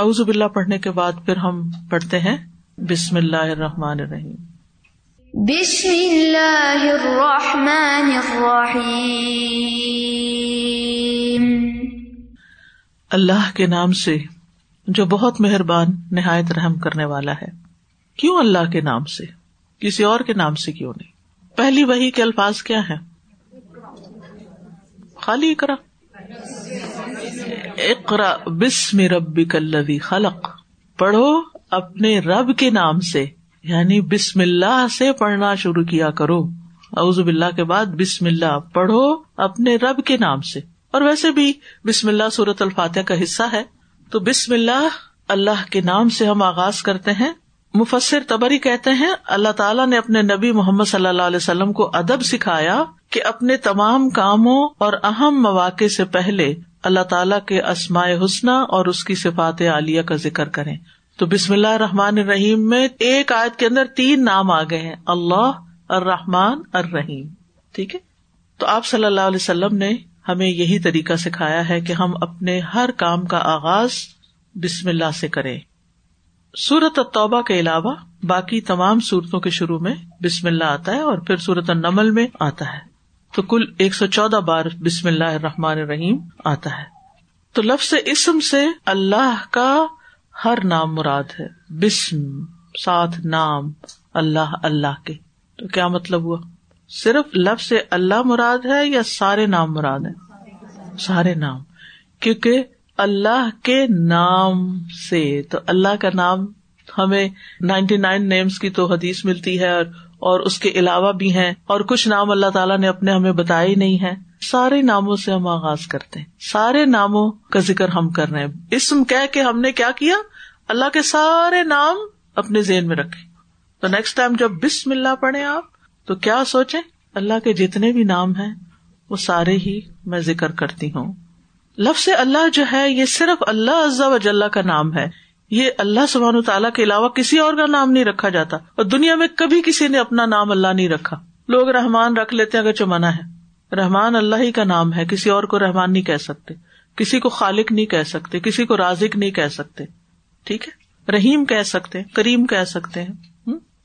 اعوذ باللہ پڑھنے کے بعد پھر ہم پڑھتے ہیں۔ بسم اللہ الرحمن الرحیم۔ بسم اللہ الرحمن الرحیم۔ اللہ کے نام سے جو بہت مہربان نہایت رحم کرنے والا ہے۔ کیوں اللہ کے نام سے؟ کسی اور کے نام سے کیوں نہیں؟ پہلی وہی کے الفاظ کیا ہے خالی اقرا۔ اقرا بسم ربی کلوی خلق۔ پڑھو اپنے رب کے نام سے یعنی بسم اللہ سے پڑھنا شروع کیا کرو۔ اعوذ باللہ کے بعد بسم اللہ، پڑھو اپنے رب کے نام سے۔ اور ویسے بھی بسم اللہ صورت الفاتح کا حصہ ہے۔ تو بسم اللہ اللہ کے نام سے ہم آغاز کرتے ہیں۔ مفسر تبری کہتے ہیں، اللہ تعالیٰ نے اپنے نبی محمد صلی اللہ علیہ وسلم کو ادب سکھایا کہ اپنے تمام کاموں اور اہم مواقع سے پہلے اللہ تعالیٰ کے اسماء حسنہ اور اس کی صفات عالیہ کا ذکر کریں۔ تو بسم اللہ الرحمن الرحیم میں ایک آیت کے اندر تین نام آ گئے ہیں۔ اللہ، الرحمن، الرحیم۔ ٹھیک ہے؟ تو آپ صلی اللہ علیہ وسلم نے ہمیں یہی طریقہ سکھایا ہے کہ ہم اپنے ہر کام کا آغاز بسم اللہ سے کریں۔ سورت التوبہ کے علاوہ باقی تمام صورتوں کے شروع میں بسم اللہ آتا ہے اور پھر سورت النمل میں آتا ہے۔ تو کل ایک سو چودہ بار بسم اللہ الرحمن الرحیم آتا ہے۔ تو لفظ اسم سے اللہ کا ہر نام مراد ہے۔ بسم، ساتھ نام، اللہ اللہ کے۔ تو کیا مطلب ہوا؟ صرف لفظ اللہ مراد ہے یا سارے نام مراد ہے سارے نام۔ کیونکہ اللہ کے نام سے، تو اللہ کا نام ہمیں نائنٹی نائن نیمس کی تو حدیث ملتی ہے اور اور اس کے علاوہ بھی ہیں اور کچھ نام اللہ تعالیٰ نے اپنے ہمیں بتایا ہی نہیں ہے سارے ناموں سے ہم آغاز کرتے ہیں۔ سارے ناموں کا ذکر ہم کر رہے ہیں۔ اسم کہہ کے ہم نے کیا کیا؟ اللہ کے سارے نام اپنے ذہن میں رکھے تو نیکسٹ ٹائم جب بسم اللہ پڑھے آپ، تو کیا سوچے اللہ کے جتنے بھی نام ہیں، وہ سارے ہی میں ذکر کرتی ہوں۔ لفظ اللہ جو ہے، یہ صرف اللہ عزا وجاللہ کا نام ہے۔ یہ اللہ سبحان تعالیٰ کے علاوہ کسی اور کا نام نہیں رکھا جاتا اور دنیا میں کبھی کسی نے اپنا نام اللہ نہیں رکھا۔ لوگ رحمان رکھ لیتے اگر چمنا ہے۔ رحمان اللہ ہی کا نام ہے، کسی اور کو رحمان نہیں کہہ سکتے۔ کسی کو خالق نہیں کہہ سکتے، کسی کو رازق نہیں کہہ سکتے۔ ٹھیک ہے؟ رحیم کہہ سکتے کریم کہہ سکتے ہیں۔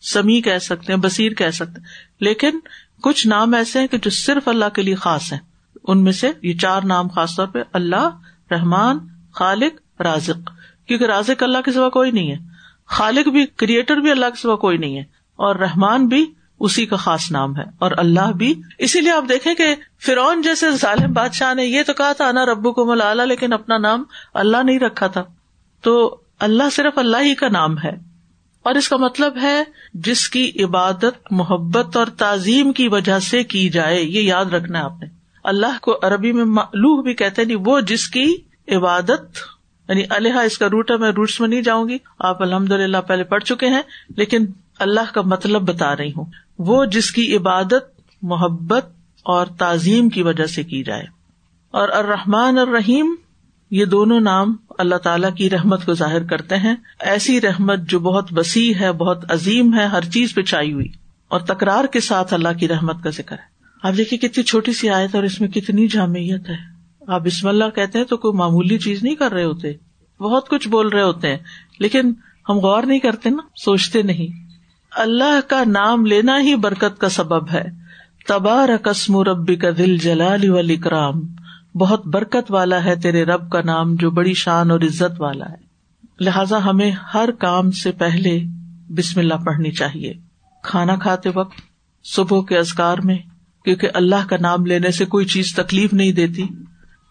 سمی کہہ سکتے ہیں، بصیر کہہ سکتے لیکن کچھ نام ایسے ہیں کہ جو صرف اللہ کے لیے خاص ہیں۔ ان میں سے یہ چار نام خاص طور پہ اللہ، رحمان، خالق، رازق۔ کیونکہ رازق اللہ کے سوا کوئی نہیں ہے۔ خالق بھی کریٹر بھی اللہ کے سوا کوئی نہیں ہے۔ اور رحمان بھی اسی کا خاص نام ہے۔ اور اللہ بھی۔ اسی لیے آپ دیکھیں کہ فرعون جیسے ظالم بادشاہ نے یہ تو کہا تھا، انا ربو کو ملا لیکن اپنا نام اللہ نہیں رکھا تھا۔ تو اللہ صرف اللہ ہی کا نام ہے۔ اور اس کا مطلب ہے جس کی عبادت، محبت اور تعظیم کی وجہ سے کی جائے۔ یہ یاد رکھنا ہے آپ نے۔ اللہ کو عربی میں معلوح بھی کہتے نہیں وہ جس کی عبادت یعنی الحا اس کا روٹ ہے، میں روٹس میں نہیں جاؤں گی۔ آپ الحمد للہ پہلے پڑھ چکے ہیں، لیکن اللہ کا مطلب بتا رہی ہوں۔ وہ جس کی عبادت، محبت اور تعظیم کی وجہ سے کی جائے۔ اور الرحمن الرحیم، یہ دونوں نام اللہ تعالیٰ کی رحمت کو ظاہر کرتے ہیں۔ ایسی رحمت جو بہت وسیع ہے، بہت عظیم ہے، ہر چیز پہ چائی ہوئی۔ اور تکرار کے ساتھ اللہ کی رحمت کا ذکر ہے۔ آپ دیکھیے کتنی چھوٹی سی آیت اور اس میں کتنی جامعت ہے۔ آپ بسم اللہ کہتے ہیں تو کوئی معمولی چیز نہیں کر رہے ہوتے۔ بہت کچھ بول رہے ہوتے ہیں، لیکن ہم غور نہیں کرتے نا، سوچتے نہیں۔ اللہ کا نام لینا ہی برکت کا سبب ہے۔ تبار رقصم ربی کا دل جلال اکرام بہت برکت والا ہے تیرے رب کا نام جو بڑی شان اور عزت والا ہے۔ لہذا ہمیں ہر کام سے پہلے بسم اللہ پڑھنی چاہیے۔ کھانا کھاتے وقت، صبح کے ازکار میں، کیونکہ اللہ کا نام لینے سے کوئی چیز تکلیف نہیں دیتی۔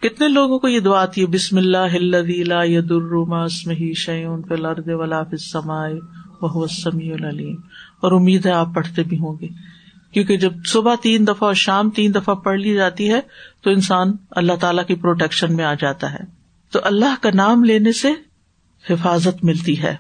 کتنے لوگوں کو یہ دعا آتی ہے؟ بسم اللہ شعین سمائے وہ سمی العلیم۔ اور امید ہے آپ پڑھتے بھی ہوں گے۔ کیونکہ جب صبح تین دفعہ اور شام تین دفعہ پڑھ لی جاتی ہے تو انسان اللہ تعالی کی پروٹیکشن میں آ جاتا ہے۔ تو اللہ کا نام لینے سے حفاظت ملتی ہے۔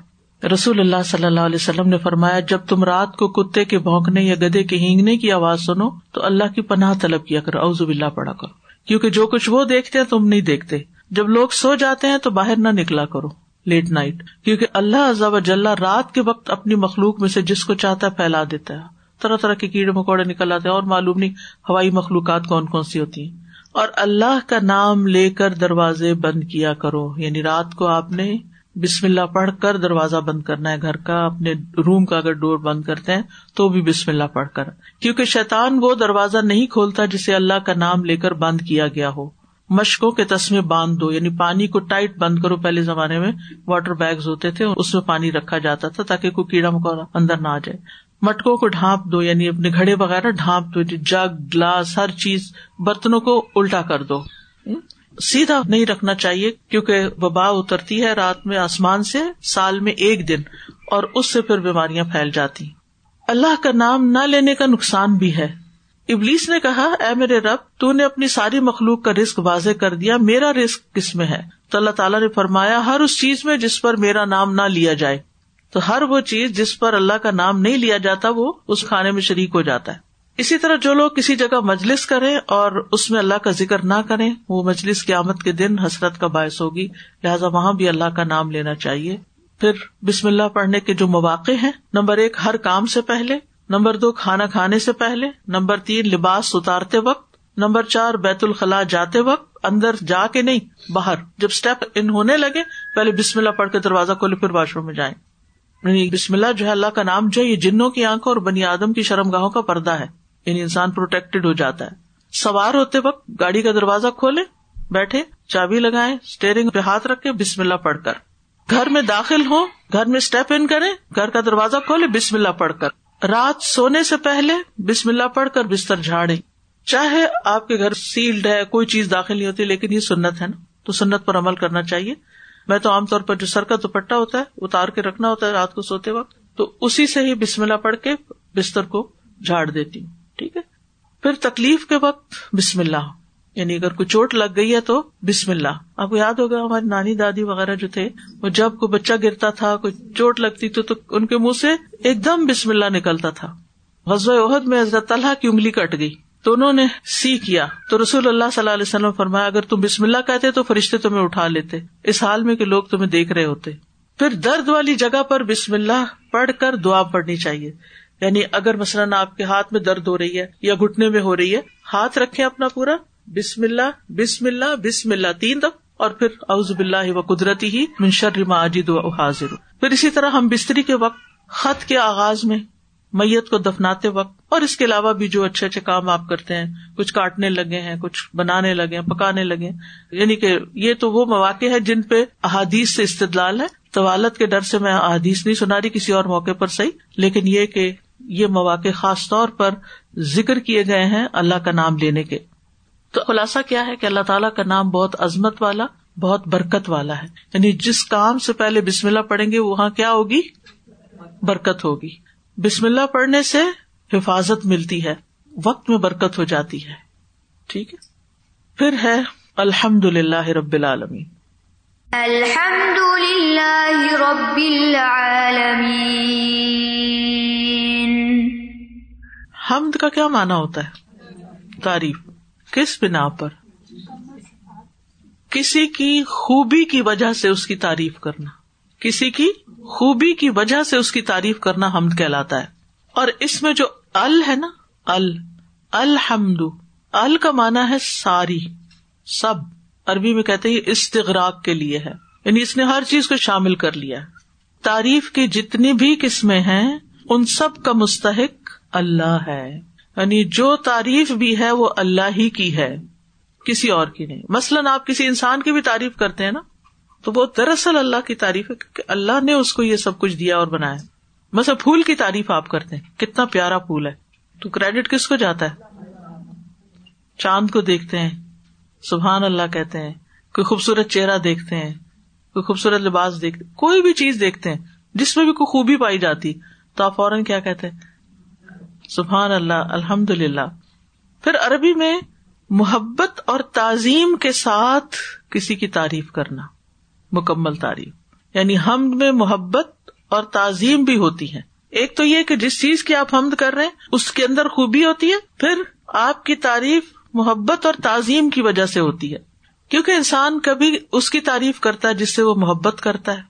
رسول اللہ صلی اللہ علیہ وسلم نے فرمایا، جب تم رات کو کتے کے بھونکنے یا گدے کے ہینگنے کی آواز سنو تو اللہ کی پناہ طلب کیا کرو۔ اوزب اللہ پڑا کرو۔ کیونکہ جو کچھ وہ دیکھتے ہیں تم نہیں دیکھتے۔ جب لوگ سو جاتے ہیں تو باہر نہ نکلا کرو۔ لیٹ نائٹ کیونکہ اللہ عزب جلح رات کے وقت اپنی مخلوق میں سے جس کو چاہتا ہے پھیلا دیتا ہے۔ طرح طرح کے کیڑے مکوڑے نکل آتے ہیں اور معلوم نہیں ہوائی مخلوقات کون کون سی ہوتی ہیں۔ اور اللہ کا نام لے کر دروازے بند کیا کرو۔ یعنی رات کو آپ نے بسم اللہ پڑھ کر دروازہ بند کرنا ہے، گھر کا، اپنے روم کا اگر ڈور بند کرتے ہیں تو بھی بسم اللہ پڑھ کر۔ کیونکہ شیطان وہ دروازہ نہیں کھولتا جسے اللہ کا نام لے کر بند کیا گیا ہو۔ مشکوں کے تسمے باندھ دو یعنی پانی کو ٹائٹ بند کرو۔ پہلے زمانے میں واٹر بیگز ہوتے تھے، اس میں پانی رکھا جاتا تھا تاکہ کوئی کیڑا مکوڑا اندر نہ آ جائے۔ مٹکوں کو ڈھانپ دو یعنی اپنے گھڑے وغیرہ ڈھانپ دو جی، جگ گلاس، ہر چیز برتنوں کو الٹا کر دو۔ سیدھا نہیں رکھنا چاہیے کیونکہ وبا اترتی ہے رات میں آسمان سے سال میں ایک دن اور اس سے پھر بیماریاں پھیل جاتی۔ اللہ کا نام نہ لینے کا نقصان بھی ہے۔ ابلیس نے کہا، اے میرے رب، تو نے اپنی ساری مخلوق کا رسک واضح کر دیا، میرا رسک کس میں ہے؟ تو اللہ تعالیٰ نے فرمایا، ہر اس چیز میں جس پر میرا نام نہ لیا جائے۔ تو ہر وہ چیز جس پر اللہ کا نام نہیں لیا جاتا، وہ اس کھانے میں شریک ہو جاتا ہے۔ اسی طرح جو لوگ کسی جگہ مجلس کریں اور اس میں اللہ کا ذکر نہ کریں، وہ مجلس کی آمد کے دن حسرت کا باعث ہوگی۔ لہٰذا وہاں بھی اللہ کا نام لینا چاہیے۔ پھر بسم اللہ پڑھنے کے جو مواقع ہیں، نمبر ایک، ہر کام سے پہلے۔ نمبر دو، کھانا کھانے سے پہلے۔ نمبر تین، لباس اتارتے وقت۔ نمبر چار، بیت الخلاء جاتے وقت۔ اندر جا کے نہیں، باہر۔ جب اسٹیپ ان ہونے لگے، پہلے بسم اللہ پڑھ کے دروازہ کھولے، پھر واش روم میں جائیں۔ یعنی بسم اللہ جو ہے، اللہ کا نام جو ہے، یہ جنوں کی آنکھوں اور بنی آدم کی شرم گاہوں کا پردہ ہے۔ یعنی انسان پروٹیکٹڈ ہو جاتا ہے۔ سوار ہوتے وقت گاڑی کا دروازہ کھولے، بیٹھے، چابی لگائے اسٹیئرنگ پہ ہاتھ رکھے، بسم اللہ پڑھ کر۔ گھر میں داخل ہو، گھر میں اسٹیپ ان کرے گھر کا دروازہ کھولے، بسم اللہ پڑھ کر۔ رات سونے سے پہلے بسم اللہ پڑھ کر بستر جھاڑے چاہے آپ کے گھر سیلڈ ہے، کوئی چیز داخل نہیں ہوتی، لیکن یہ سنت ہے نا۔ تو سنت پر عمل کرنا چاہیے۔ میں تو عام طور پر جو سر کا دوپٹا ہوتا ہے، اتار کے رکھنا ہوتا ہے رات کو سوتے وقت، تو اسی سے ہی بسم اللہ پڑھ کے بستر کو جھاڑ دیتی ہوں۔ ٹھیک ہے؟ پھر تکلیف کے وقت بسم اللہ یعنی اگر کوئی چوٹ لگ گئی ہے تو بسم اللہ۔ آپ کو یاد ہوگا ہماری نانی دادی وغیرہ جو تھے وہ جب کوئی بچہ گرتا تھا کوئی چوٹ لگتی تو, تو ان کے منہ سے ایک دم بسم اللہ نکلتا تھا۔ غزوہ عہد میں حضرت اللہ کی انگلی کٹ گئی۔ تو انہوں نے سی کیا۔ تو رسول اللہ صلی اللہ علیہ وسلم فرمایا اگر تم بسم اللہ کہتے تو فرشتے تمہیں اٹھا لیتے۔ اس حال میں کہ لوگ تمہیں دیکھ رہے ہوتے۔ پھر درد والی جگہ پر بسم اللہ پڑھ کر دعا پڑنی چاہیے۔ یعنی اگر مثلاً آپ کے ہاتھ میں درد ہو رہی ہے یا گٹنے میں ہو رہی ہے، ہاتھ رکھے اپنا پورا، بسم اللہ بسم اللہ بسم اللہ، تین دف اور پھر اوز بلّہ و قدرتی ہی منشر ماجد و حاضر پھر اسی طرح ہم بستری کے وقت، خط کے آغاز میں، میت کو دفناتے وقت، اور اس کے علاوہ بھی جو اچھے اچھے کام آپ کرتے ہیں، کچھ کاٹنے لگے ہیں، کچھ بنانے لگے ہیں، پکانے لگے یعنی کہ یہ تو وہ مواقع ہے جن پہ احادیث سے استدلال ہے۔ طوالت کے ڈر سے میں احادیث نہیں سنا رہی، کسی اور موقع پر صحیح، لیکن یہ کہ یہ مواقع خاص طور پر ذکر کیے گئے ہیں اللہ کا نام لینے کے۔ تو خلاصہ کیا ہے کہ اللہ تعالیٰ کا نام بہت عظمت والا، بہت برکت والا ہے۔ یعنی جس کام سے پہلے بسم اللہ پڑیں گے، وہاں کیا ہوگی؟ برکت ہوگی۔ بسم اللہ پڑھنے سے حفاظت ملتی ہے، وقت میں برکت ہو جاتی ہے۔ ٹھیک ہے؟ پھر ہے الحمد للہ رب العالمی الحمد للہ رب العالمین۔ حمد کا کیا مانا ہوتا ہے؟ تعریف۔ کس بنا پر؟ کسی کی خوبی کی وجہ سے اس کی تعریف کرنا۔ کسی کی خوبی کی وجہ سے اس کی تعریف کرنا حمد کہلاتا ہے۔ اور اس میں جو ال ہے نا، ال۔ الحمد۔ ال کا مانا ہے ساری۔ سب۔ عربی میں کہتے ہیں استغراق کے لیے ہے۔ یعنی اس نے ہر چیز کو شامل کر لیا۔ تعریف کی جتنی بھی قسمیں ہیں، ان سب کا مستحق اللہ ہے۔ یعنی جو تعریف بھی ہے وہ اللہ ہی کی ہے، کسی اور کی نہیں۔ مثلاً آپ کسی انسان کی بھی تعریف کرتے ہیں نا، تو وہ دراصل اللہ کی تعریف ہے، کیونکہ اللہ نے اس کو یہ سب کچھ دیا اور بنایا۔ مثلا پھول کی تعریف آپ کرتے ہیں، کتنا پیارا پھول ہے۔ تو کریڈٹ کس کو جاتا ہے؟ چاند کو دیکھتے ہیں، سبحان اللہ کہتے ہیں۔ کوئی خوبصورت چہرہ دیکھتے ہیں، کوئی خوبصورت لباس دیکھتے کوئی بھی چیز دیکھتے ہیں، جس میں بھی کوئی خوبی پائی جاتی، تو آپ فوراً کیا کہتے ہیں؟ سبحان اللہ الحمد للہ پھر عربی میں محبت اور تعظیم کے ساتھ کسی کی تعریف کرنا، مکمل تعریف۔ یعنی حمد میں محبت اور تعظیم بھی ہوتی ہے ایک تو یہ کہ جس چیز کی آپ حمد کر رہے ہیں، اس کے اندر خوبی ہوتی ہے، پھر آپ کی تعریف محبت اور تعظیم کی وجہ سے ہوتی ہے۔ کیونکہ انسان کبھی اس کی تعریف کرتا ہے جس سے وہ محبت کرتا ہے،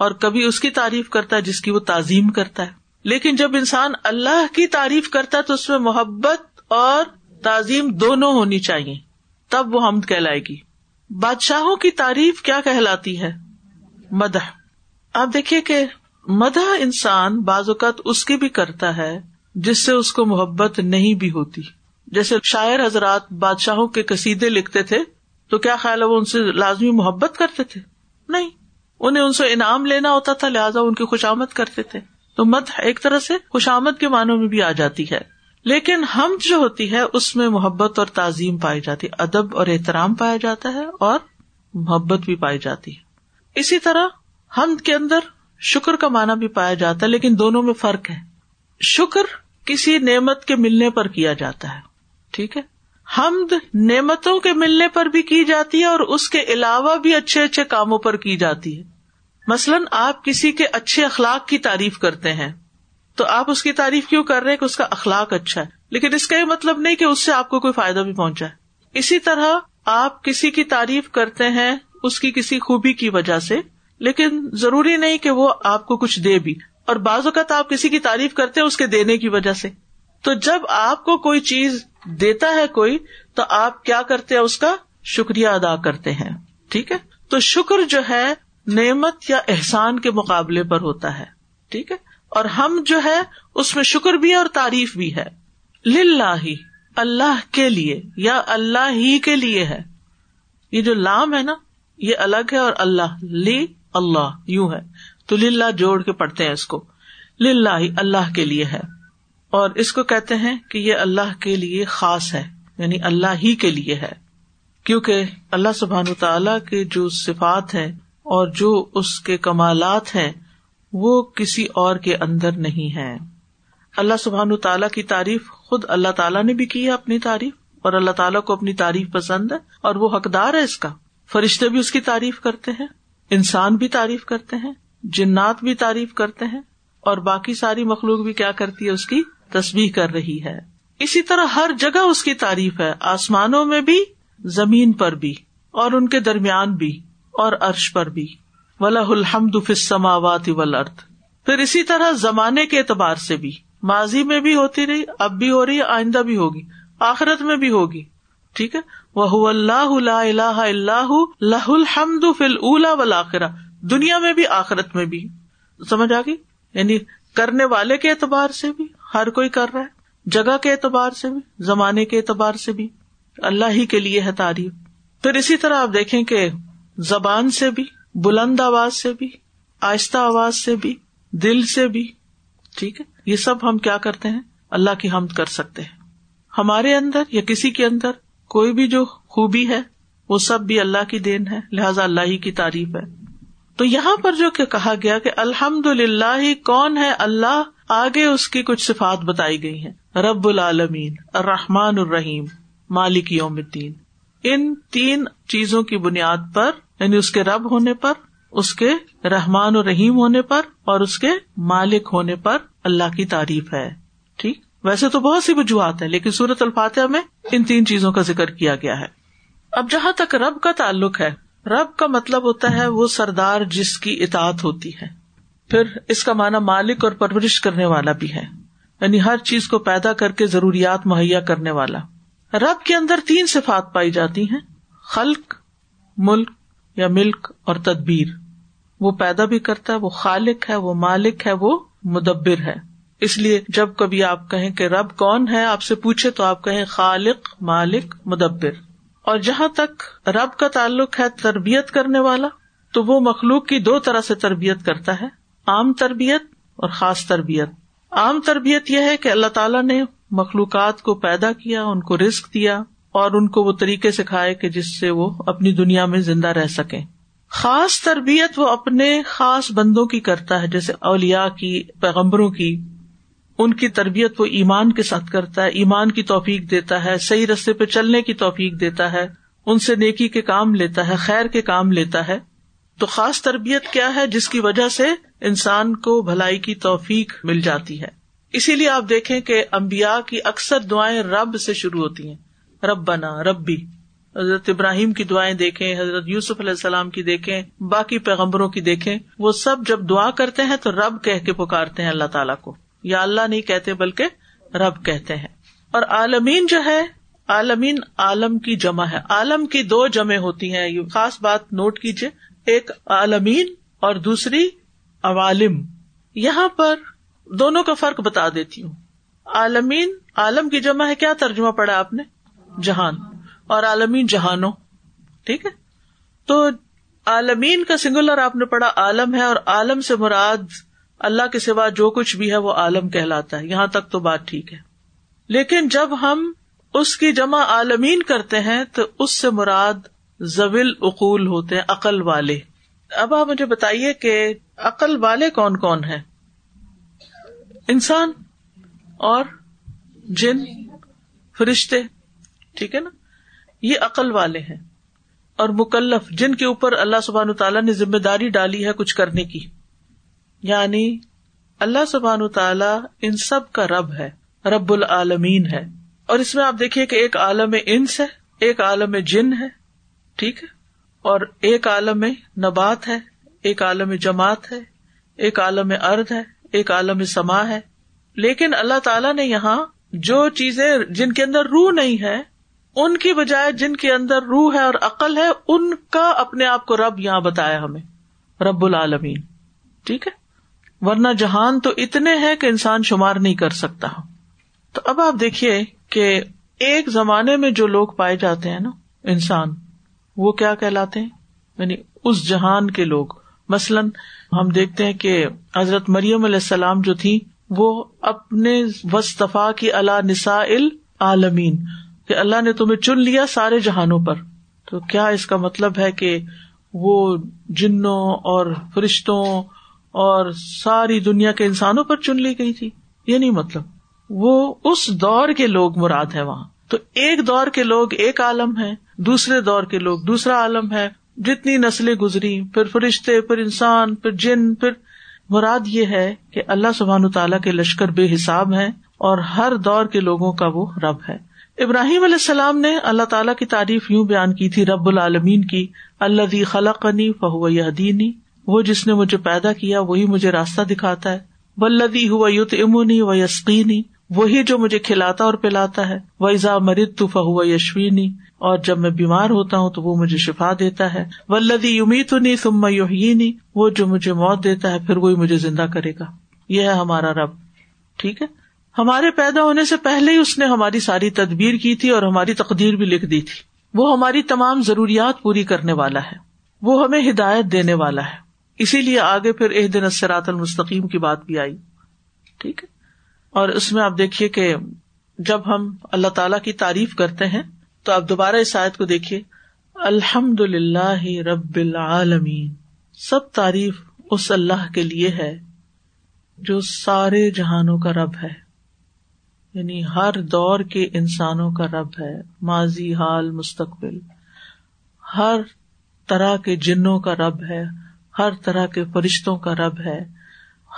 اور کبھی اس کی تعریف کرتا ہے جس کی وہ تعظیم کرتا ہے۔ لیکن جب انسان اللہ کی تعریف کرتا ہے تو اس میں محبت اور تعظیم دونوں ہونی چاہیے، تب وہ حمد کہلائے گی۔ بادشاہوں کی تعریف کیا کہلاتی ہے؟ مدح۔ آپ دیکھیے کہ مدح انسان بعض اوقات اس کی بھی کرتا ہے جس سے اس کو محبت نہیں بھی ہوتی۔ جیسے شاعر حضرات بادشاہوں کے قصیدے لکھتے تھے، تو کیا خیال ہے وہ ان سے لازمی محبت کرتے تھے؟ نہیں۔ انہیں ان سے انعام لینا ہوتا تھا، لہٰذا ان کی خوشامد کرتے تھے۔ تو مت ایک طرح سے خوشامد کے معنوں میں بھی آ جاتی ہے۔ لیکن ہم جو ہوتی ہے، اس میں محبت اور تعظیم پائی جاتی ہے، ادب اور احترام پایا جاتا ہے اور محبت بھی پائی جاتی ہے۔ اسی طرح ہم کے اندر شکر کا معنی بھی پایا جاتا ہے، لیکن دونوں میں فرق ہے۔ شکر کسی نعمت کے ملنے پر کیا جاتا ہے، ٹھیک ہے؟ حمد نعمتوں کے ملنے پر بھی کی جاتی ہے اور اس کے علاوہ بھی اچھے اچھے کاموں پر کی جاتی ہے۔ مثلاً آپ کسی کے اچھے اخلاق کی تعریف کرتے ہیں، تو آپ اس کی تعریف کیوں کر رہے کہ اس کا اخلاق اچھا ہے؟ لیکن اس کا یہ مطلب نہیں کہ اس سے آپ کو کوئی فائدہ بھی پہنچا ہے۔ اسی طرح آپ کسی کی تعریف کرتے ہیں اس کی کسی خوبی کی وجہ سے، لیکن ضروری نہیں کہ وہ آپ کو کچھ دے بھی۔ اور بعض اوقات آپ کسی کی تعریف کرتے ہیں اس کے دینے کی وجہ سے۔ تو جب آپ کو کوئی چیز دیتا ہے کوئی، تو آپ کیا کرتے ہیں اس کا شکریہ ادا کرتے ہیں۔ ٹھیک ہے؟ تو شکر جو ہے نعمت یا احسان کے مقابلے پر ہوتا ہے، ٹھیک ہے؟ اور ہم جو ہے، اس میں شکر بھی ہے اور تعریف بھی ہے۔ للہ، اللہ کے لیے، یا اللہ ہی کے لیے ہے۔ یہ جو لام ہے نا، یہ الگ ہے اور اللہ، لی اللہ، یوں ہے۔ تو للہ جوڑ کے پڑھتے ہیں اس کو۔ للہ، اللہ کے لیے ہے۔ اور اس کو کہتے ہیں کہ یہ اللہ کے لیے خاص ہے یعنی اللہ ہی کے لیے ہے۔ کیونکہ اللہ سبحان تعالی کے جو صفات ہے اور جو اس کے کمالات ہیں، وہ کسی اور کے اندر نہیں ہے اللہ سبحان تعالیٰ کی تعریف خود اللہ تعالیٰ نے بھی کی ہے اپنی تعریف، اور اللہ تعالیٰ کو اپنی تعریف پسند ہے، اور وہ حقدار ہے اس کا۔ فرشتے بھی اس کی تعریف کرتے ہیں، انسان بھی تعریف کرتے ہیں، جنات بھی تعریف کرتے ہیں، اور باقی ساری مخلوق بھی کیا کرتی ہے، اس کی تصویر کر رہی ہے۔ اسی طرح ہر جگہ اس کی تعریف ہے، آسمانوں میں بھی، زمین پر بھی، اور ان کے درمیان بھی۔ اور عرش پر بھی۔ ولاح الحمد فسماوات ولرد پھر اسی طرح زمانے کے اعتبار سے بھی۔ ماضی میں بھی ہوتی رہی، اب بھی ہو رہی ہے آئندہ بھی ہوگی، آخرت میں بھی ہوگی۔ ٹھیک ہے؟ وہ اللہ اللہ اللہ لہ الحمد فل اولا ولاخرا دنیا میں بھی، آخرت میں بھی۔ سمجھ آ گئی؟ یعنی کرنے والے کے اعتبار سے بھی، ہر کوئی کر رہا ہے۔ جگہ کے اعتبار سے بھی، زمانے کے اعتبار سے بھی۔ اللہ ہی کے لیے ہے تعریف۔ پھر اسی طرح آپ دیکھیں کہ زبان سے بھی، بلند آواز سے بھی، آہستہ آواز سے بھی، دل سے بھی، ٹھیک ہے؟ یہ سب ہم کیا کرتے ہیں؟ اللہ کی حمد کر سکتے ہیں۔ ہمارے اندر یا کسی کے اندر کوئی بھی جو خوبی ہے، وہ سب بھی اللہ کی دین ہے، لہذا اللہ ہی کی تعریف ہے۔ تو یہاں پر جو کہ کہا گیا کہ الحمد للہ کون ہے اللہ، آگے اس کی کچھ صفات بتائی گئی ہیں۔ رب العالمین، الرحمن الرحیم، مالک یوم الدین۔ ان تین چیزوں کی بنیاد پر یعنی اس کے رب ہونے پر، اس کے رحمان و رحیم ہونے پر اور اس کے مالک ہونے پر اللہ کی تعریف ہے۔ ٹھیک؟ ویسے تو بہت سی وجوہات ہیں، لیکن سورت الفاتحہ میں ان تین چیزوں کا ذکر کیا گیا ہے۔ اب جہاں تک رب کا تعلق ہے، رب کا مطلب ہوتا ہے وہ سردار جس کی اطاعت ہوتی ہے۔ پھر اس کا معنی مالک اور پرورش کرنے والا بھی ہے۔ یعنی ہر چیز کو پیدا کر کے ضروریات مہیا کرنے والا۔ رب کے اندر تین صفات پائی جاتی ہیں، خلق، ملک یا ملک اور تدبیر۔ وہ پیدا بھی کرتا ہے، وہ خالق ہے، وہ مالک ہے، وہ مدبر ہے۔ اس لیے جب کبھی آپ کہیں کہ رب کون ہے، آپ سے پوچھے تو آپ کہیں خالق، مالک، مدبر۔ اور جہاں تک رب کا تعلق ہے تربیت کرنے والا، تو وہ مخلوق کی دو طرح سے تربیت کرتا ہے۔ عام تربیت اور خاص تربیت۔ عام تربیت یہ ہے کہ اللہ تعالیٰ نے مخلوقات کو پیدا کیا، ان کو رسک دیا اور ان کو وہ طریقے سکھائے کہ جس سے وہ اپنی دنیا میں زندہ رہ سکے خاص تربیت وہ اپنے خاص بندوں کی کرتا ہے، جیسے اولیا کی، پیغمبروں کی۔ ان کی تربیت وہ ایمان کے ساتھ کرتا ہے، ایمان کی توفیق دیتا ہے، صحیح رستے پہ چلنے کی توفیق دیتا ہے، ان سے نیکی کے کام لیتا ہے، خیر کے کام لیتا ہے۔ تو خاص تربیت کیا ہے؟ جس کی وجہ سے انسان کو بھلائی کی توفیق مل جاتی ہے۔ اسی لیے آپ دیکھیں کہ امبیا کی اکثر دعائیں رب سے شروع ہوتی ہیں۔ رب ربی۔ حضرت ابراہیم کی دعائیں دیکھیں، حضرت یوسف علیہ السلام کی دیکھیں، باقی پیغمبروں کی دیکھیں، وہ سب جب دعا کرتے ہیں تو رب کہہ کے پکارتے ہیں اللہ تعالیٰ کو۔ یا اللہ نہیں کہتے بلکہ رب کہتے ہیں۔ اور عالمین جو ہے، عالمین عالم کی جمع ہے۔ عالم کی دو جمع ہوتی ہیں۔ یہ خاص بات نوٹ کیجیے ایک عالمین اور دوسری عوالم۔ یہاں پر دونوں کا فرق بتا دیتی ہوں۔ عالمین، عالم کی جمع ہے۔ کیا ترجمہ پڑا آپ نے؟ جہان اور عالمین جہانوں، ٹھیک ہے؟ تو عالمین کا سنگولر آپ نے پڑھا عالم ہے اور عالم سے مراد اللہ کے سوا جو کچھ بھی ہے وہ عالم کہلاتا ہے، یہاں تک تو بات ٹھیک ہے۔ لیکن جب ہم اس کی جمع عالمین کرتے ہیں تو اس سے مراد زویل اقول ہوتے ہیں، عقل والے۔ اب آپ مجھے بتائیے کہ عقل والے کون کون ہیں؟ انسان اور جن، فرشتے۔ ٹھیک ہے نا؟ یہ عقل والے ہیں۔ اور مکلف، جن کے اوپر اللہ سبحان تعالیٰ نے ذمہ داری ڈالی ہے کچھ کرنے کی۔ یعنی اللہ سبحان تعالیٰ ان سب کا رب ہے، رب العالمین ہے۔ اور اس میں آپ دیکھیے کہ ایک عالم انس ہے، ایک عالم جن ہے، ٹھیک ہے؟ اور ایک عالم نبات ہے، ایک عالم جماعت ہے، ایک عالم ارد ہے، ایک عالم سما ہے۔ لیکن اللہ تعالیٰ نے یہاں جو چیزیں جن کے اندر روح نہیں ہے ان کی بجائے جن کے اندر روح ہے اور عقل ہے، ان کا اپنے آپ کو رب یہاں بتایا ہمیں، رب العالمین۔ ٹھیک ہے؟ ورنہ جہان تو اتنے ہیں کہ انسان شمار نہیں کر سکتا۔ تو اب آپ دیکھیے کہ ایک زمانے میں جو لوگ پائے جاتے ہیں نا، انسان، وہ کیا کہلاتے ہیں؟ یعنی اس جہان کے لوگ۔ مثلاً ہم دیکھتے ہیں کہ حضرت مریم علیہ السلام جو تھی وہ اپنے وصطفا کی اللہ نسا عالمین کہ اللہ نے تمہیں چن لیا سارے جہانوں پر۔ تو کیا اس کا مطلب ہے کہ وہ جنوں اور فرشتوں اور ساری دنیا کے انسانوں پر چن لی گئی تھی؟ یہ نہیں مطلب۔ وہ اس دور کے لوگ مراد ہے وہاں۔ تو ایک دور کے لوگ ایک عالم ہے دوسرے دور کے لوگ دوسرا عالم ہے۔ جتنی نسلیں گزری، پھر فرشتے، پھر انسان، پھر جن، پھر۔ مراد یہ ہے کہ اللہ سبحان تعالیٰ کے لشکر بے حساب ہے اور ہر دور کے لوگوں کا وہ رب ہے۔ ابراہیم علیہ السلام نے اللہ تعالیٰ کی تعریف یوں بیان کی تھی، رب العالمین کی اللہ خلقنی فہو دینی وہ جس نے مجھے پیدا کیا، وہی مجھے راستہ دکھاتا ہے۔ ولدی ہوا یوت امونی و یسقینی وہی جو مجھے کھلاتا اور پلاتا ہے۔ ویزا مرد تو فہو یشوینی اور جب میں بیمار ہوتا ہوں تو وہ مجھے شفا دیتا ہے۔ ولدی یومیت نی سم یوہینی وہ جو مجھے موت دیتا ہے، پھر وہی مجھے زندہ کرے گا۔ یہ ہے ہمارا رب۔ ٹھیک ہے؟ ہمارے پیدا ہونے سے پہلے ہی اس نے ہماری ساری تدبیر کی تھی اور ہماری تقدیر بھی لکھ دی تھی۔ وہ ہماری تمام ضروریات پوری کرنے والا ہے۔ وہ ہمیں ہدایت دینے والا ہے۔ اسی لیے آگے پھر ایک دن اسرات المستقیم کی بات بھی آئی۔ ٹھیک ہے۔ اور اس میں آپ دیکھیے کہ جب ہم اللہ تعالی کی تعریف کرتے ہیں، تو آپ دوبارہ اس آیت کو دیکھیے۔ الحمد للہ رب العالمین۔ سب تعریف اس اللہ کے لیے ہے جو سارے جہانوں کا رب ہے۔ یعنی ہر دور کے انسانوں کا رب ہے، ماضی، حال، مستقبل۔ ہر طرح کے جنوں کا رب ہے، ہر طرح کے فرشتوں کا رب ہے،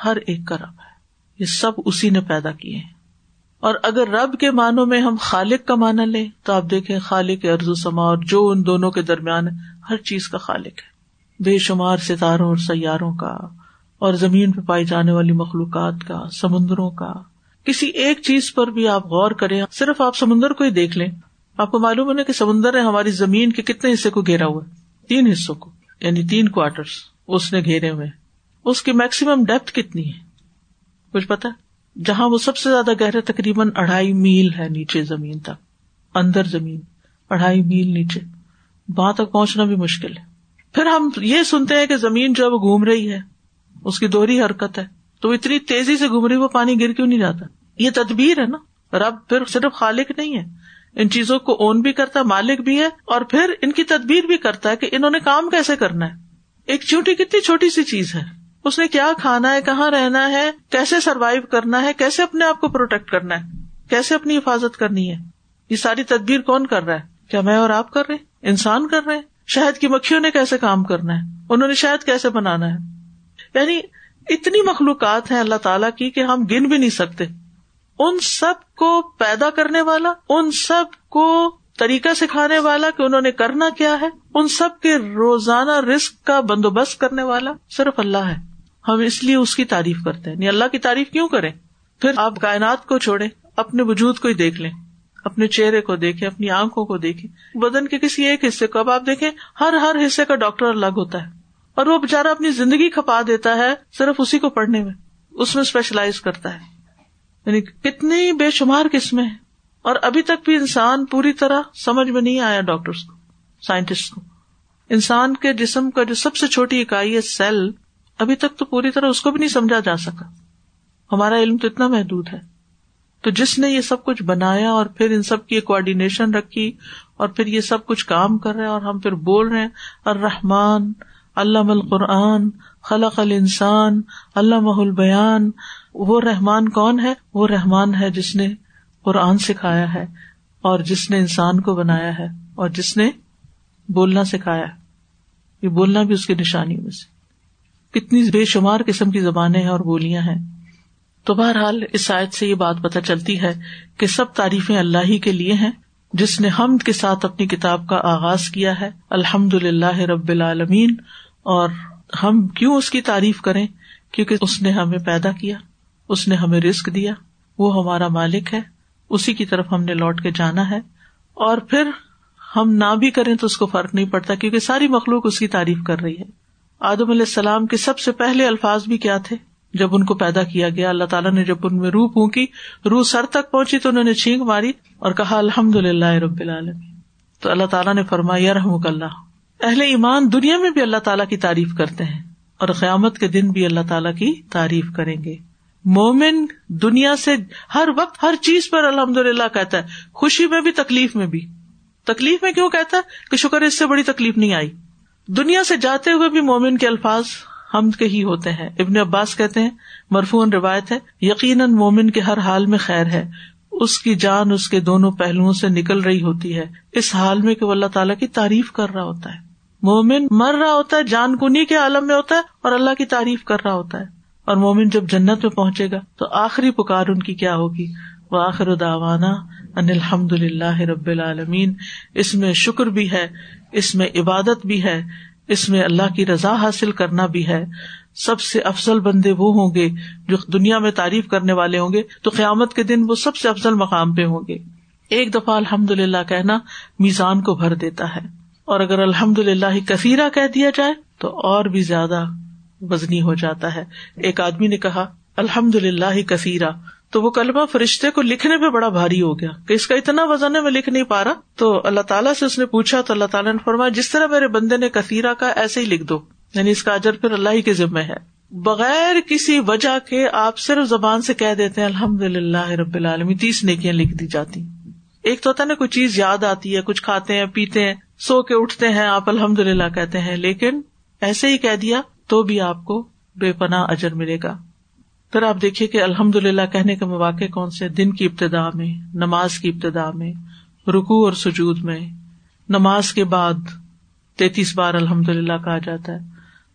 ہر ایک کا رب ہے۔ یہ سب اسی نے پیدا کیے ہیں۔ اور اگر رب کے معنوں میں ہم خالق کا مانا لیں، تو آپ دیکھیں خالق ارض و سما اور جو ان دونوں کے درمیان ہر چیز کا خالق ہے۔ بے شمار ستاروں اور سیاروں کا، اور زمین پہ پائی جانے والی مخلوقات کا، سمندروں کا کسی ایک چیز پر بھی آپ غور کریں، صرف آپ سمندر کو ہی دیکھ لیں۔ آپ کو معلوم ہے کہ سمندر نے ہماری زمین کے کتنے حصے کو گھیرا ہوا تین حصوں کو یعنی تین کوارٹر اس نے گھیرے ہوئے اس کی میکسیمم ڈیپتھ کتنی ہے؟ کچھ پتا جہاں وہ سب سے زیادہ گہرے، تقریباً اڑھائی میل ہے نیچے زمین تک۔ اندر زمین، اڑھائی میل نیچے۔ وہاں تک پہنچنا بھی مشکل ہے۔ پھر ہم یہ سنتے ہیں کہ زمین جو ہے وہ گھوم رہی ہے۔ اس کی دوہری حرکت ہے۔ تو اتنی تیزی سے گھوم رہی وہ پانی گر کیوں نہیں جاتا؟ یہ تدبیر ہے نا۔ رب پھر صرف خالق نہیں ہے۔ ان چیزوں کو اون بھی کرتا ہے، مالک بھی ہے، اور پھر ان کی تدبیر بھی کرتا ہے کہ انہوں نے کام کیسے کرنا ہے۔ ایک چوٹی کتنی چھوٹی سی چیز ہے۔ اس نے کیا کھانا ہے، کہاں رہنا ہے، کیسے سروائو کرنا ہے، کیسے اپنے آپ کو پروٹیکٹ کرنا ہے، کیسے اپنی حفاظت کرنی ہے۔ یہ ساری تدبیر کون کر رہا ہے؟ کیا میں اور آپ کر رہے انسان کر رہے ہیں؟ شہد کی مکھیوں نے کیسے کام کرنا ہے؟ انہوں نے شہد کیسے بنانا ہے؟ یعنی اتنی مخلوقات ہیں اللہ تعالیٰ کی کہ ہم گن بھی نہیں سکتے۔ ان سب کو پیدا کرنے والا، ان سب کو طریقہ سکھانے والا کہ انہوں نے کرنا کیا ہے، ان سب کے روزانہ رسک کا بندوبست کرنے والا صرف اللہ ہے۔ ہم اس لیے اس کی تعریف کرتے ہیں۔ یعنی اللہ کی تعریف کیوں کریں؟ پھر آپ کائنات کو چھوڑے اپنے وجود کو ہی دیکھ لیں، اپنے چہرے کو دیکھیں، اپنی آنکھوں کو دیکھیں۔ بدن کے کسی ایک حصے کو اب آپ دیکھیں، ہر ہر حصے کا ڈاکٹر الگ ہوتا ہے۔ اور وہ بےچارا اپنی زندگی کھپا دیتا ہے صرف اسی کو پڑھنے میں۔ اس میں اسپیشلائز کرتا ہے۔ یعنی کتنی بے شمار قسمیں ہیں۔ اور ابھی تک بھی انسان پوری طرح سمجھ میں نہیں آیا ڈاکٹرس کو، سائنٹسٹ کو۔ انسان کے جسم کا جو سب سے چھوٹی اکائی ہے سیل، ابھی تک تو پوری طرح اس کو بھی نہیں سمجھا جا سکا۔ ہمارا علم تو اتنا محدود ہے۔ تو جس نے یہ سب کچھ بنایا اور پھر ان سب کی کوآڈینیشن رکھی اور پھر یہ سب کچھ کام کر رہے اور ہم پھر بول رہے ہیں الرحمان علام القرآن، خلق الانسان علامہ البیان، وہ رحمان کون ہے؟ وہ رحمان ہے جس نے قرآن سکھایا ہے اور جس نے انسان کو بنایا ہے اور جس نے بولنا سکھایا ہے۔ یہ بولنا بھی اس کی نشانیوں میں سے۔ کتنی بے شمار قسم کی زبانیں اور بولیاں ہیں۔ تو بہرحال اس آیت سے یہ بات پتہ چلتی ہے کہ سب تعریفیں اللہ ہی کے لیے ہیں۔ جس نے حمد کے ساتھ اپنی کتاب کا آغاز کیا ہے الحمد للہ رب العالمین اور ہم کیوں اس کی تعریف کریں؟ کیونکہ اس نے ہمیں پیدا کیا، اس نے ہمیں رسک دیا، وہ ہمارا مالک ہے، اسی کی طرف ہم نے لوٹ کے جانا ہے۔ اور پھر ہم نہ بھی کریں تو اس کو فرق نہیں پڑتا، کیونکہ ساری مخلوق اس کی تعریف کر رہی ہے۔ آدم علیہ السلام کے سب سے پہلے الفاظ بھی کیا تھے؟ جب ان کو پیدا کیا گیا، اللہ تعالیٰ نے جب ان میں روح پونکی روح سر تک پہنچی تو انہوں نے چھینک ماری اور کہا الحمد للہ رب العالم تو اللہ تعالیٰ نے فرمایا رحم اللہ۔ اہل ایمان دنیا میں بھی اللہ تعالیٰ کی تعریف کرتے ہیں اور قیامت کے دن بھی اللہ تعالیٰ کی تعریف کریں گے۔ مومن دنیا سے ہر وقت ہر چیز پر الحمد للہ کہتا ہے، خوشی میں بھی، تکلیف میں بھی۔ تکلیف میں کیوں کہتا ہے؟ کہ شکر اس سے بڑی تکلیف نہیں آئی۔ دنیا سے جاتے ہوئے بھی مومن کے الفاظ ہم کے ہی ہوتے ہیں۔ ابن عباس کہتے ہیں مرفون روایت ہے، یقیناً مومن کے ہر حال میں خیر ہے۔ اس کی جان، اس کے دونوں پہلوؤں سے نکل رہی ہوتی ہے۔ اس حال میں کہ وہ اللہ تعالیٰ کی تعریف کر رہا ہوتا ہے۔ مومن مر رہا ہوتا ہے، جان کنی کے عالم میں ہوتا ہے اور اللہ کی تعریف کر رہا ہوتا ہے۔ اور مومن جب جنت میں پہنچے گا تو آخری پکار ان کی کیا ہوگی؟ وہ آخر داوانا ان الحمد للہ رب العالمین۔ اس میں شکر بھی ہے، اس میں عبادت بھی ہے، اس میں اللہ کی رضا حاصل کرنا بھی ہے۔ سب سے افضل بندے وہ ہوں گے جو دنیا میں تعریف کرنے والے ہوں گے، تو قیامت کے دن وہ سب سے افضل مقام پہ ہوں گے۔ ایک دفعہ الحمد للہ کہنا میزان کو بھر دیتا ہے۔ اور اگر الحمد للہ کثیرہ کہہ دیا جائے تو اور بھی زیادہ وزنی ہو جاتا ہے۔ ایک آدمی نے کہا الحمد للہ کثیرہ۔ تو وہ کلمہ فرشتے کو لکھنے پہ بڑا بھاری ہو گیا کہ اس کا اتنا وزن ہے، میں لکھ نہیں پا رہا۔ تو اللہ تعالیٰ سے اس نے پوچھا، تو اللہ تعالیٰ نے فرمایا، جس طرح میرے بندے نے کثیرہ کا ایسے ہی لکھ دو۔ یعنی اس کا اجر پھر اللہ ہی کے ذمے ہے۔ بغیر کسی وجہ کے آپ صرف زبان سے کہہ دیتے ہیں الحمد للہ رب العالمی تیس نیکیاں لکھ دی جاتی۔ ایک تو ہوتا ہے نا، کوئی چیز یاد آتی ہے، کچھ کھاتے ہیں، پیتے ہیں سو کے اٹھتے ہیں، آپ الحمد للہ کہتے ہیں، لیکن ایسے ہی کہہ دیا تو بھی آپ کو بے پناہ اجر ملے گا۔ پھر آپ دیکھیے کہ الحمد للہ کہنے کے مواقع کون سے؟ دن کی ابتدا میں، نماز کی ابتدا میں رکو اور سجود میں۔ نماز کے بعد تینتیس بار الحمد للہ کہا جاتا ہے۔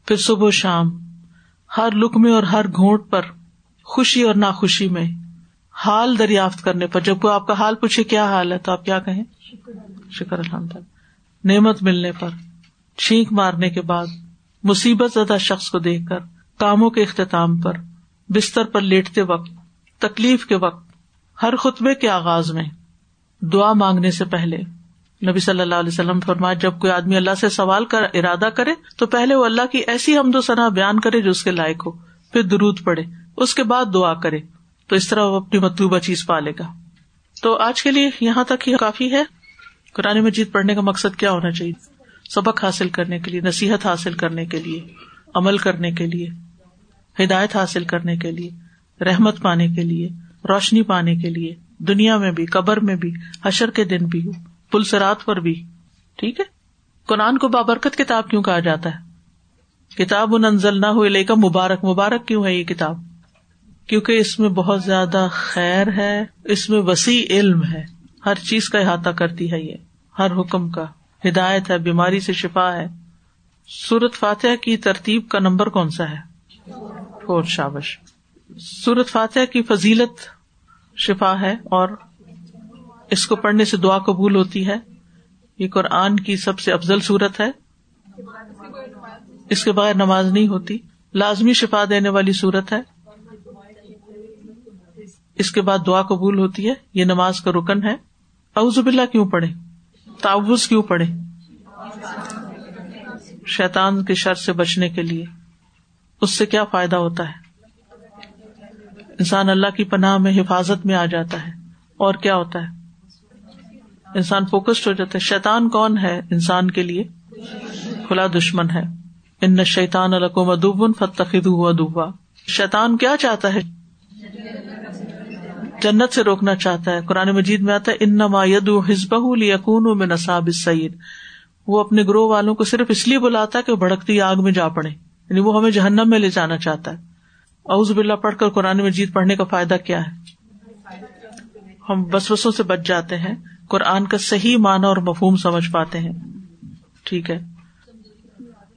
پھر صبح شام، ہر لک میں اور ہر گھونٹ پر خوشی اور ناخوشی میں حال دریافت کرنے پر۔ جب کوئی آپ کا حال پوچھے، کیا حال ہے؟ تو آپ کیا کہیں؟ شکر الحمد للہ نعمت ملنے پر، چھینک مارنے کے بعد، مصیبت زدہ شخص کو دیکھ کر، کاموں کے اختتام پر، بستر پر لیٹتے وقت، تکلیف کے وقت، ہر خطبے کے آغاز میں۔ دعا مانگنے سے پہلے، نبی صلی اللہ علیہ وسلم فرمایا جب کوئی آدمی اللہ سے سوال کر، ارادہ کرے، تو پہلے وہ اللہ کی ایسی حمد و ثنا بیان کرے جو اس کے لائق ہو، پھر درود پڑے اس کے بعد دعا کرے، تو اس طرح وہ اپنی مطلوبہ چیز پالے گا۔ تو آج کے لیے یہاں تک ہی کافی ہے۔ قرآن مجید پڑھنے کا مقصد کیا ہونا چاہیے؟ سبق حاصل کرنے کے لیے، نصیحت حاصل کرنے کے لیے، عمل کرنے کے لیے، ہدایت حاصل کرنے کے لیے، رحمت پانے کے لیے، روشنی پانے کے لیے، دنیا میں بھی، قبر میں بھی، حشر کے دن بھی پلسرات پر بھی، ٹھیک ہے؟ قرآن کو بابرکت کتاب کیوں کہا جاتا ہے؟ کتاب نہ ہوئے لے کر مبارک مبارک کیوں ہے یہ کتاب؟ کیونکہ اس میں بہت زیادہ خیر ہے، اس میں وسیع علم ہے، ہر چیز کا احاطہ کرتی ہے یہ۔ ہر حکم کا۔ ہدایت ہے، بیماری سے شفا ہے۔ سورت فاتح کی ترتیب کا نمبر کون سا ہے؟ فور، شابش۔ سورت فاتح کی فضیلت شفا ہے اور اس کو پڑھنے سے دعا قبول ہوتی ہے۔ یہ قرآن کی سب سے افضل صورت ہے۔ اس کے بغیر نماز نہیں ہوتی۔ لازمی شفا دینے والی صورت ہے۔ اس کے بعد دعا قبول ہوتی ہے۔ یہ نماز کا رکن ہے۔ اعوذ باللہ کیوں پڑھے تعوض کیوں پڑھے شیطان کے شر سے بچنے کے لیے۔ اس سے کیا فائدہ ہوتا ہے؟ انسان اللہ کی پناہ میں حفاظت میں آ جاتا ہے۔ اور کیا ہوتا ہے؟ انسان فوکسڈ ہو جاتا ہے۔ شیطان کون ہے انسان کے لیے؟ کھلا دشمن ہے۔ ان شیطان القم ادوبن فتخد ہوا ادوبا شیطان کیا چاہتا ہے؟ جنت سے روکنا چاہتا ہے۔ قرآن مجید میں آتا ہے ان نما ید حزب یقون میں نصاب سعید وہ اپنے گروہ والوں کو صرف اس لیے بلاتا ہے کہ بھڑکتی آگ میں جا پڑے۔ یعنی وہ ہمیں جہنم میں لے جانا چاہتا ہے۔ اوز بلّہ پڑھ کر قرآن مجید پڑھنے کا فائدہ کیا ہے؟ ہم بس بسوں سے بچ جاتے ہیں۔ قرآن کا صحیح معنی اور مفہوم سمجھ پاتے ہیں۔ ٹھیک ہے۔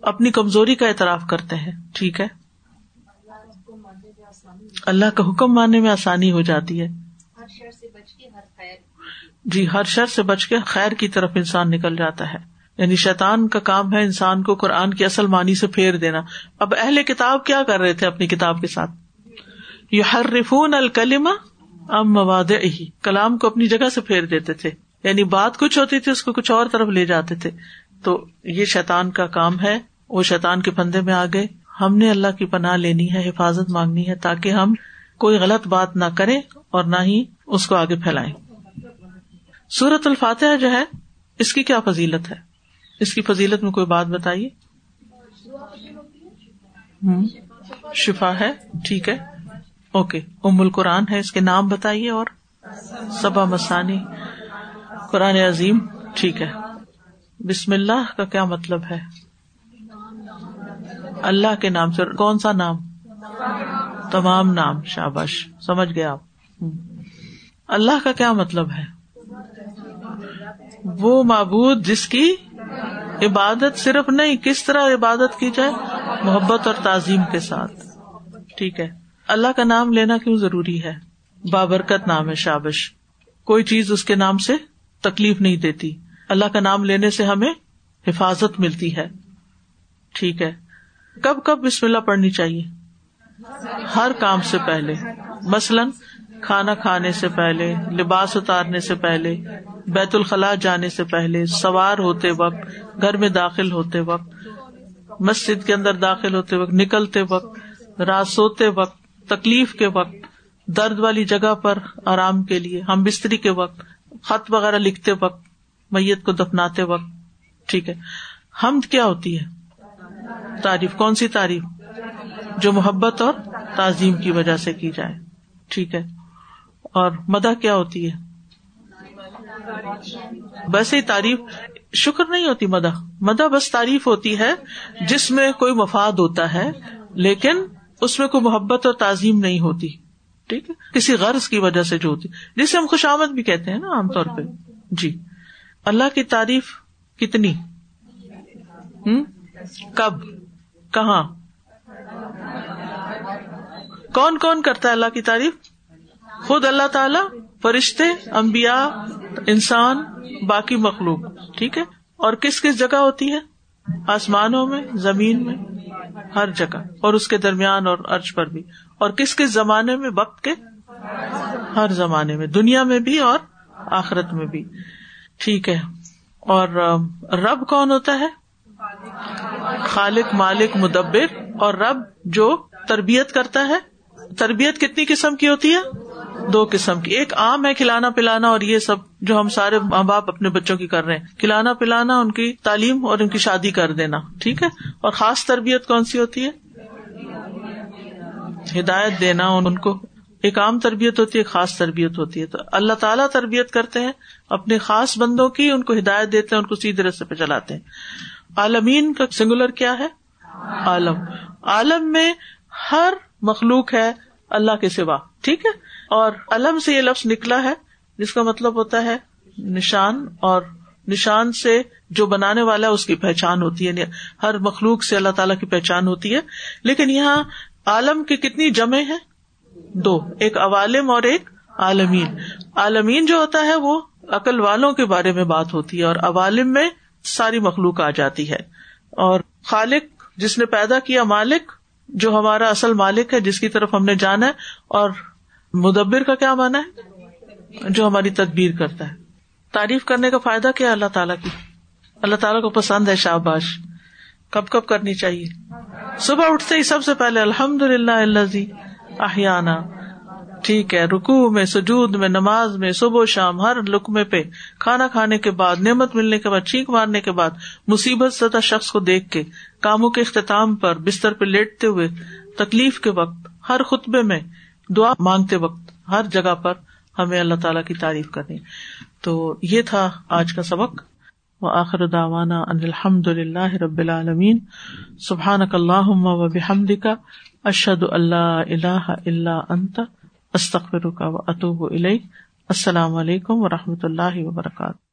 اپنی کمزوری کا اعتراف کرتے ہیں۔ ٹھیک ہے۔ اللہ کا حکم ماننے میں آسانی ہو جاتی ہے۔ جی ہر شر سے بچ کے خیر کی طرف انسان نکل جاتا ہے۔ یعنی شیطان کا کام ہے انسان کو قرآن کی اصل معنی سے پھیر دینا۔ اب اہل کتاب کیا کر رہے تھے اپنی کتاب کے ساتھ؟ یہ ہر رفون الکلم ام مواد کلام کو اپنی جگہ سے پھیر دیتے تھے۔ یعنی بات کچھ ہوتی تھی اس کو کچھ اور طرف لے جاتے تھے۔ تو یہ شیطان کا کام ہے۔ وہ شیطان کے پندے میں آ گئے۔ ہم نے اللہ کی پناہ لینی ہے، حفاظت مانگنی ہے تاکہ ہم کوئی غلط بات نہ کریں اور نہ ہی اس کو آگے پھیلائیں۔ سورت الفاتحہ جو ہے، اس کی کیا فضیلت ہے؟ اس کی فضیلت میں کوئی بات بتائیے؟ شفا ہے، ٹھیک ہے۔ اوکے، ام القرآن ہے، اس کے نام بتائیے اور۔ صبا مسانی، قرآن عظیم، ٹھیک ہے۔ بسم اللہ کا کیا مطلب ہے؟ اللہ کے نام سے کون سا نام؟ تمام نام شابش سمجھ گیا آپ؟ اللہ کا کیا مطلب ہے؟ وہ معبود جس کی عبادت صرف نہیں، کس طرح عبادت کی جائے؟ محبت اور تعظیم کے ساتھ۔ ٹھیک ہے۔ اللہ کا نام لینا کیوں ضروری ہے؟ بابرکت نام ہے شابش کوئی چیز اس کے نام سے تکلیف نہیں دیتی۔ اللہ کا نام لینے سے ہمیں حفاظت ملتی ہے۔ ٹھیک ہے۔ کب کب بسم اللہ پڑھنی چاہیے؟ ہر کام سے پہلے۔ مثلاً کھانا کھانے سے پہلے، لباس اتارنے سے پہلے، بیت الخلاء جانے سے پہلے، سوار ہوتے وقت، گھر میں داخل ہوتے وقت، مسجد کے اندر داخل ہوتے وقت، نکلتے وقت، رات سوتے وقت، تکلیف کے وقت، درد والی جگہ پر آرام کے لیے، ہم بستری کے وقت، خط وغیرہ لکھتے وقت، میت کو دفناتے وقت، ٹھیک ہے۔ حمد کیا ہوتی ہے؟ تعریف، کون سی تعریف؟ جو محبت اور تعظیم کی وجہ سے کی جائے۔ ٹھیک ہے۔ اور مدح کیا ہوتی ہے؟ ویسے ہی تعریف، شکر نہیں ہوتی مدح۔ مدح بس تعریف ہوتی ہے، جس میں کوئی مفاد ہوتا ہے، لیکن اس میں کوئی محبت اور تعظیم نہیں ہوتی۔ ٹھیک ہے۔ کسی غرض کی وجہ سے جو ہوتی جسے ہم خوش آمد بھی کہتے ہیں نا، عام طور پہ۔ جی۔ اللہ کی تعریف کتنی؟ ہوں کب؟ کہاں؟ کون کون کرتا ہے اللہ کی تعریف؟ خود اللہ تعالی، فرشتے امبیا انسان، باقی مخلوق، ٹھیک ہے؟ اور کس کس جگہ ہوتی ہے؟ آسمانوں میں، زمین میں، ہر جگہ، اور اس کے درمیان اور ارج پر بھی۔ اور کس کس زمانے میں؟ وقت کے ہر زمانے میں، دنیا میں بھی اور آخرت میں بھی۔ ٹھیک ہے۔ اور رب کون ہوتا ہے؟ خالق، مالک، مدبر اور رب جو تربیت کرتا ہے۔ تربیت کتنی قسم کی ہوتی ہے؟ دو قسم کی۔ ایک عام ہے کھلانا پلانا اور یہ سب جو ہم سارے ماں باپ اپنے بچوں کی کر رہے ہیں۔ کھلانا پلانا، ان کی تعلیم اور ان کی شادی کر دینا، ٹھیک ہے؟ اور خاص تربیت کون سی ہوتی ہے؟ ہدایت دینا، ان کو ایک عام تربیت ہوتی ہے خاص تربیت ہوتی ہے۔ تو اللہ تعالیٰ تربیت کرتے ہیں، اپنے خاص بندوں کی ان کو ہدایت دیتے ہیں، ان کو سیدھے رستے پہ چلاتے ہیں۔ عالمین کا سنگولر کیا ہے؟ عالم۔ عالم میں ہر مخلوق ہے اللہ کے سوا، ٹھیک ہے؟ اور علم سے یہ لفظ نکلا ہے، جس کا مطلب ہوتا ہے نشان، اور نشان سے جو بنانے والا ہے اس کی پہچان ہوتی ہے یعنی ہر مخلوق سے اللہ تعالیٰ کی پہچان ہوتی ہے۔ لیکن یہاں عالم کی کتنی جمع ہے دو۔ ایک عوالم اور ایک عالمین۔ عالمین جو ہوتا ہے وہ عقل والوں کے بارے میں بات ہوتی ہے، اور عوالم میں ساری مخلوق آ جاتی ہے۔ اور خالق، جس نے پیدا کیا مالک، جو ہمارا اصل مالک ہے، جس کی طرف ہم نے جانا ہے، اور مدبر کا کیا مانا ہے؟ جو ہماری تدبیر کرتا ہے۔ تعریف کرنے کا فائدہ کیا اللہ تعالیٰ کی؟ اللہ تعالیٰ کو پسند ہے شاباش۔ کب کب کرنی چاہیے؟ صبح اٹھتے ہی سب سے پہلے الحمد للہ اللہ احیانہ ٹھیک ہے رکو میں، سجود میں، نماز میں، صبح و شام، ہر لکمے پہ کھانا کھانے کے بعد، نعمت ملنے کے بعد، چھینک مارنے کے بعد، مصیبت زدہ شخص کو دیکھ کے، کاموں کے اختتام پر، بستر پہ لیٹتے ہوئے، تکلیف کے وقت، ہر خطبے میں دعا مانگتے وقت، ہر جگہ پر ہمیں اللہ تعالیٰ کی تعریف کرنی تو یہ تھا آج کا سبق۔ و آخر داوانا ان الحمد للہ رب العالمین۔ سبحان اللہ و بحمد کا اشد اللہ اللہ اللہ انت۔ استخر کا و اطوب السلام علیکم و رحمۃ اللہ وبرکاتہ.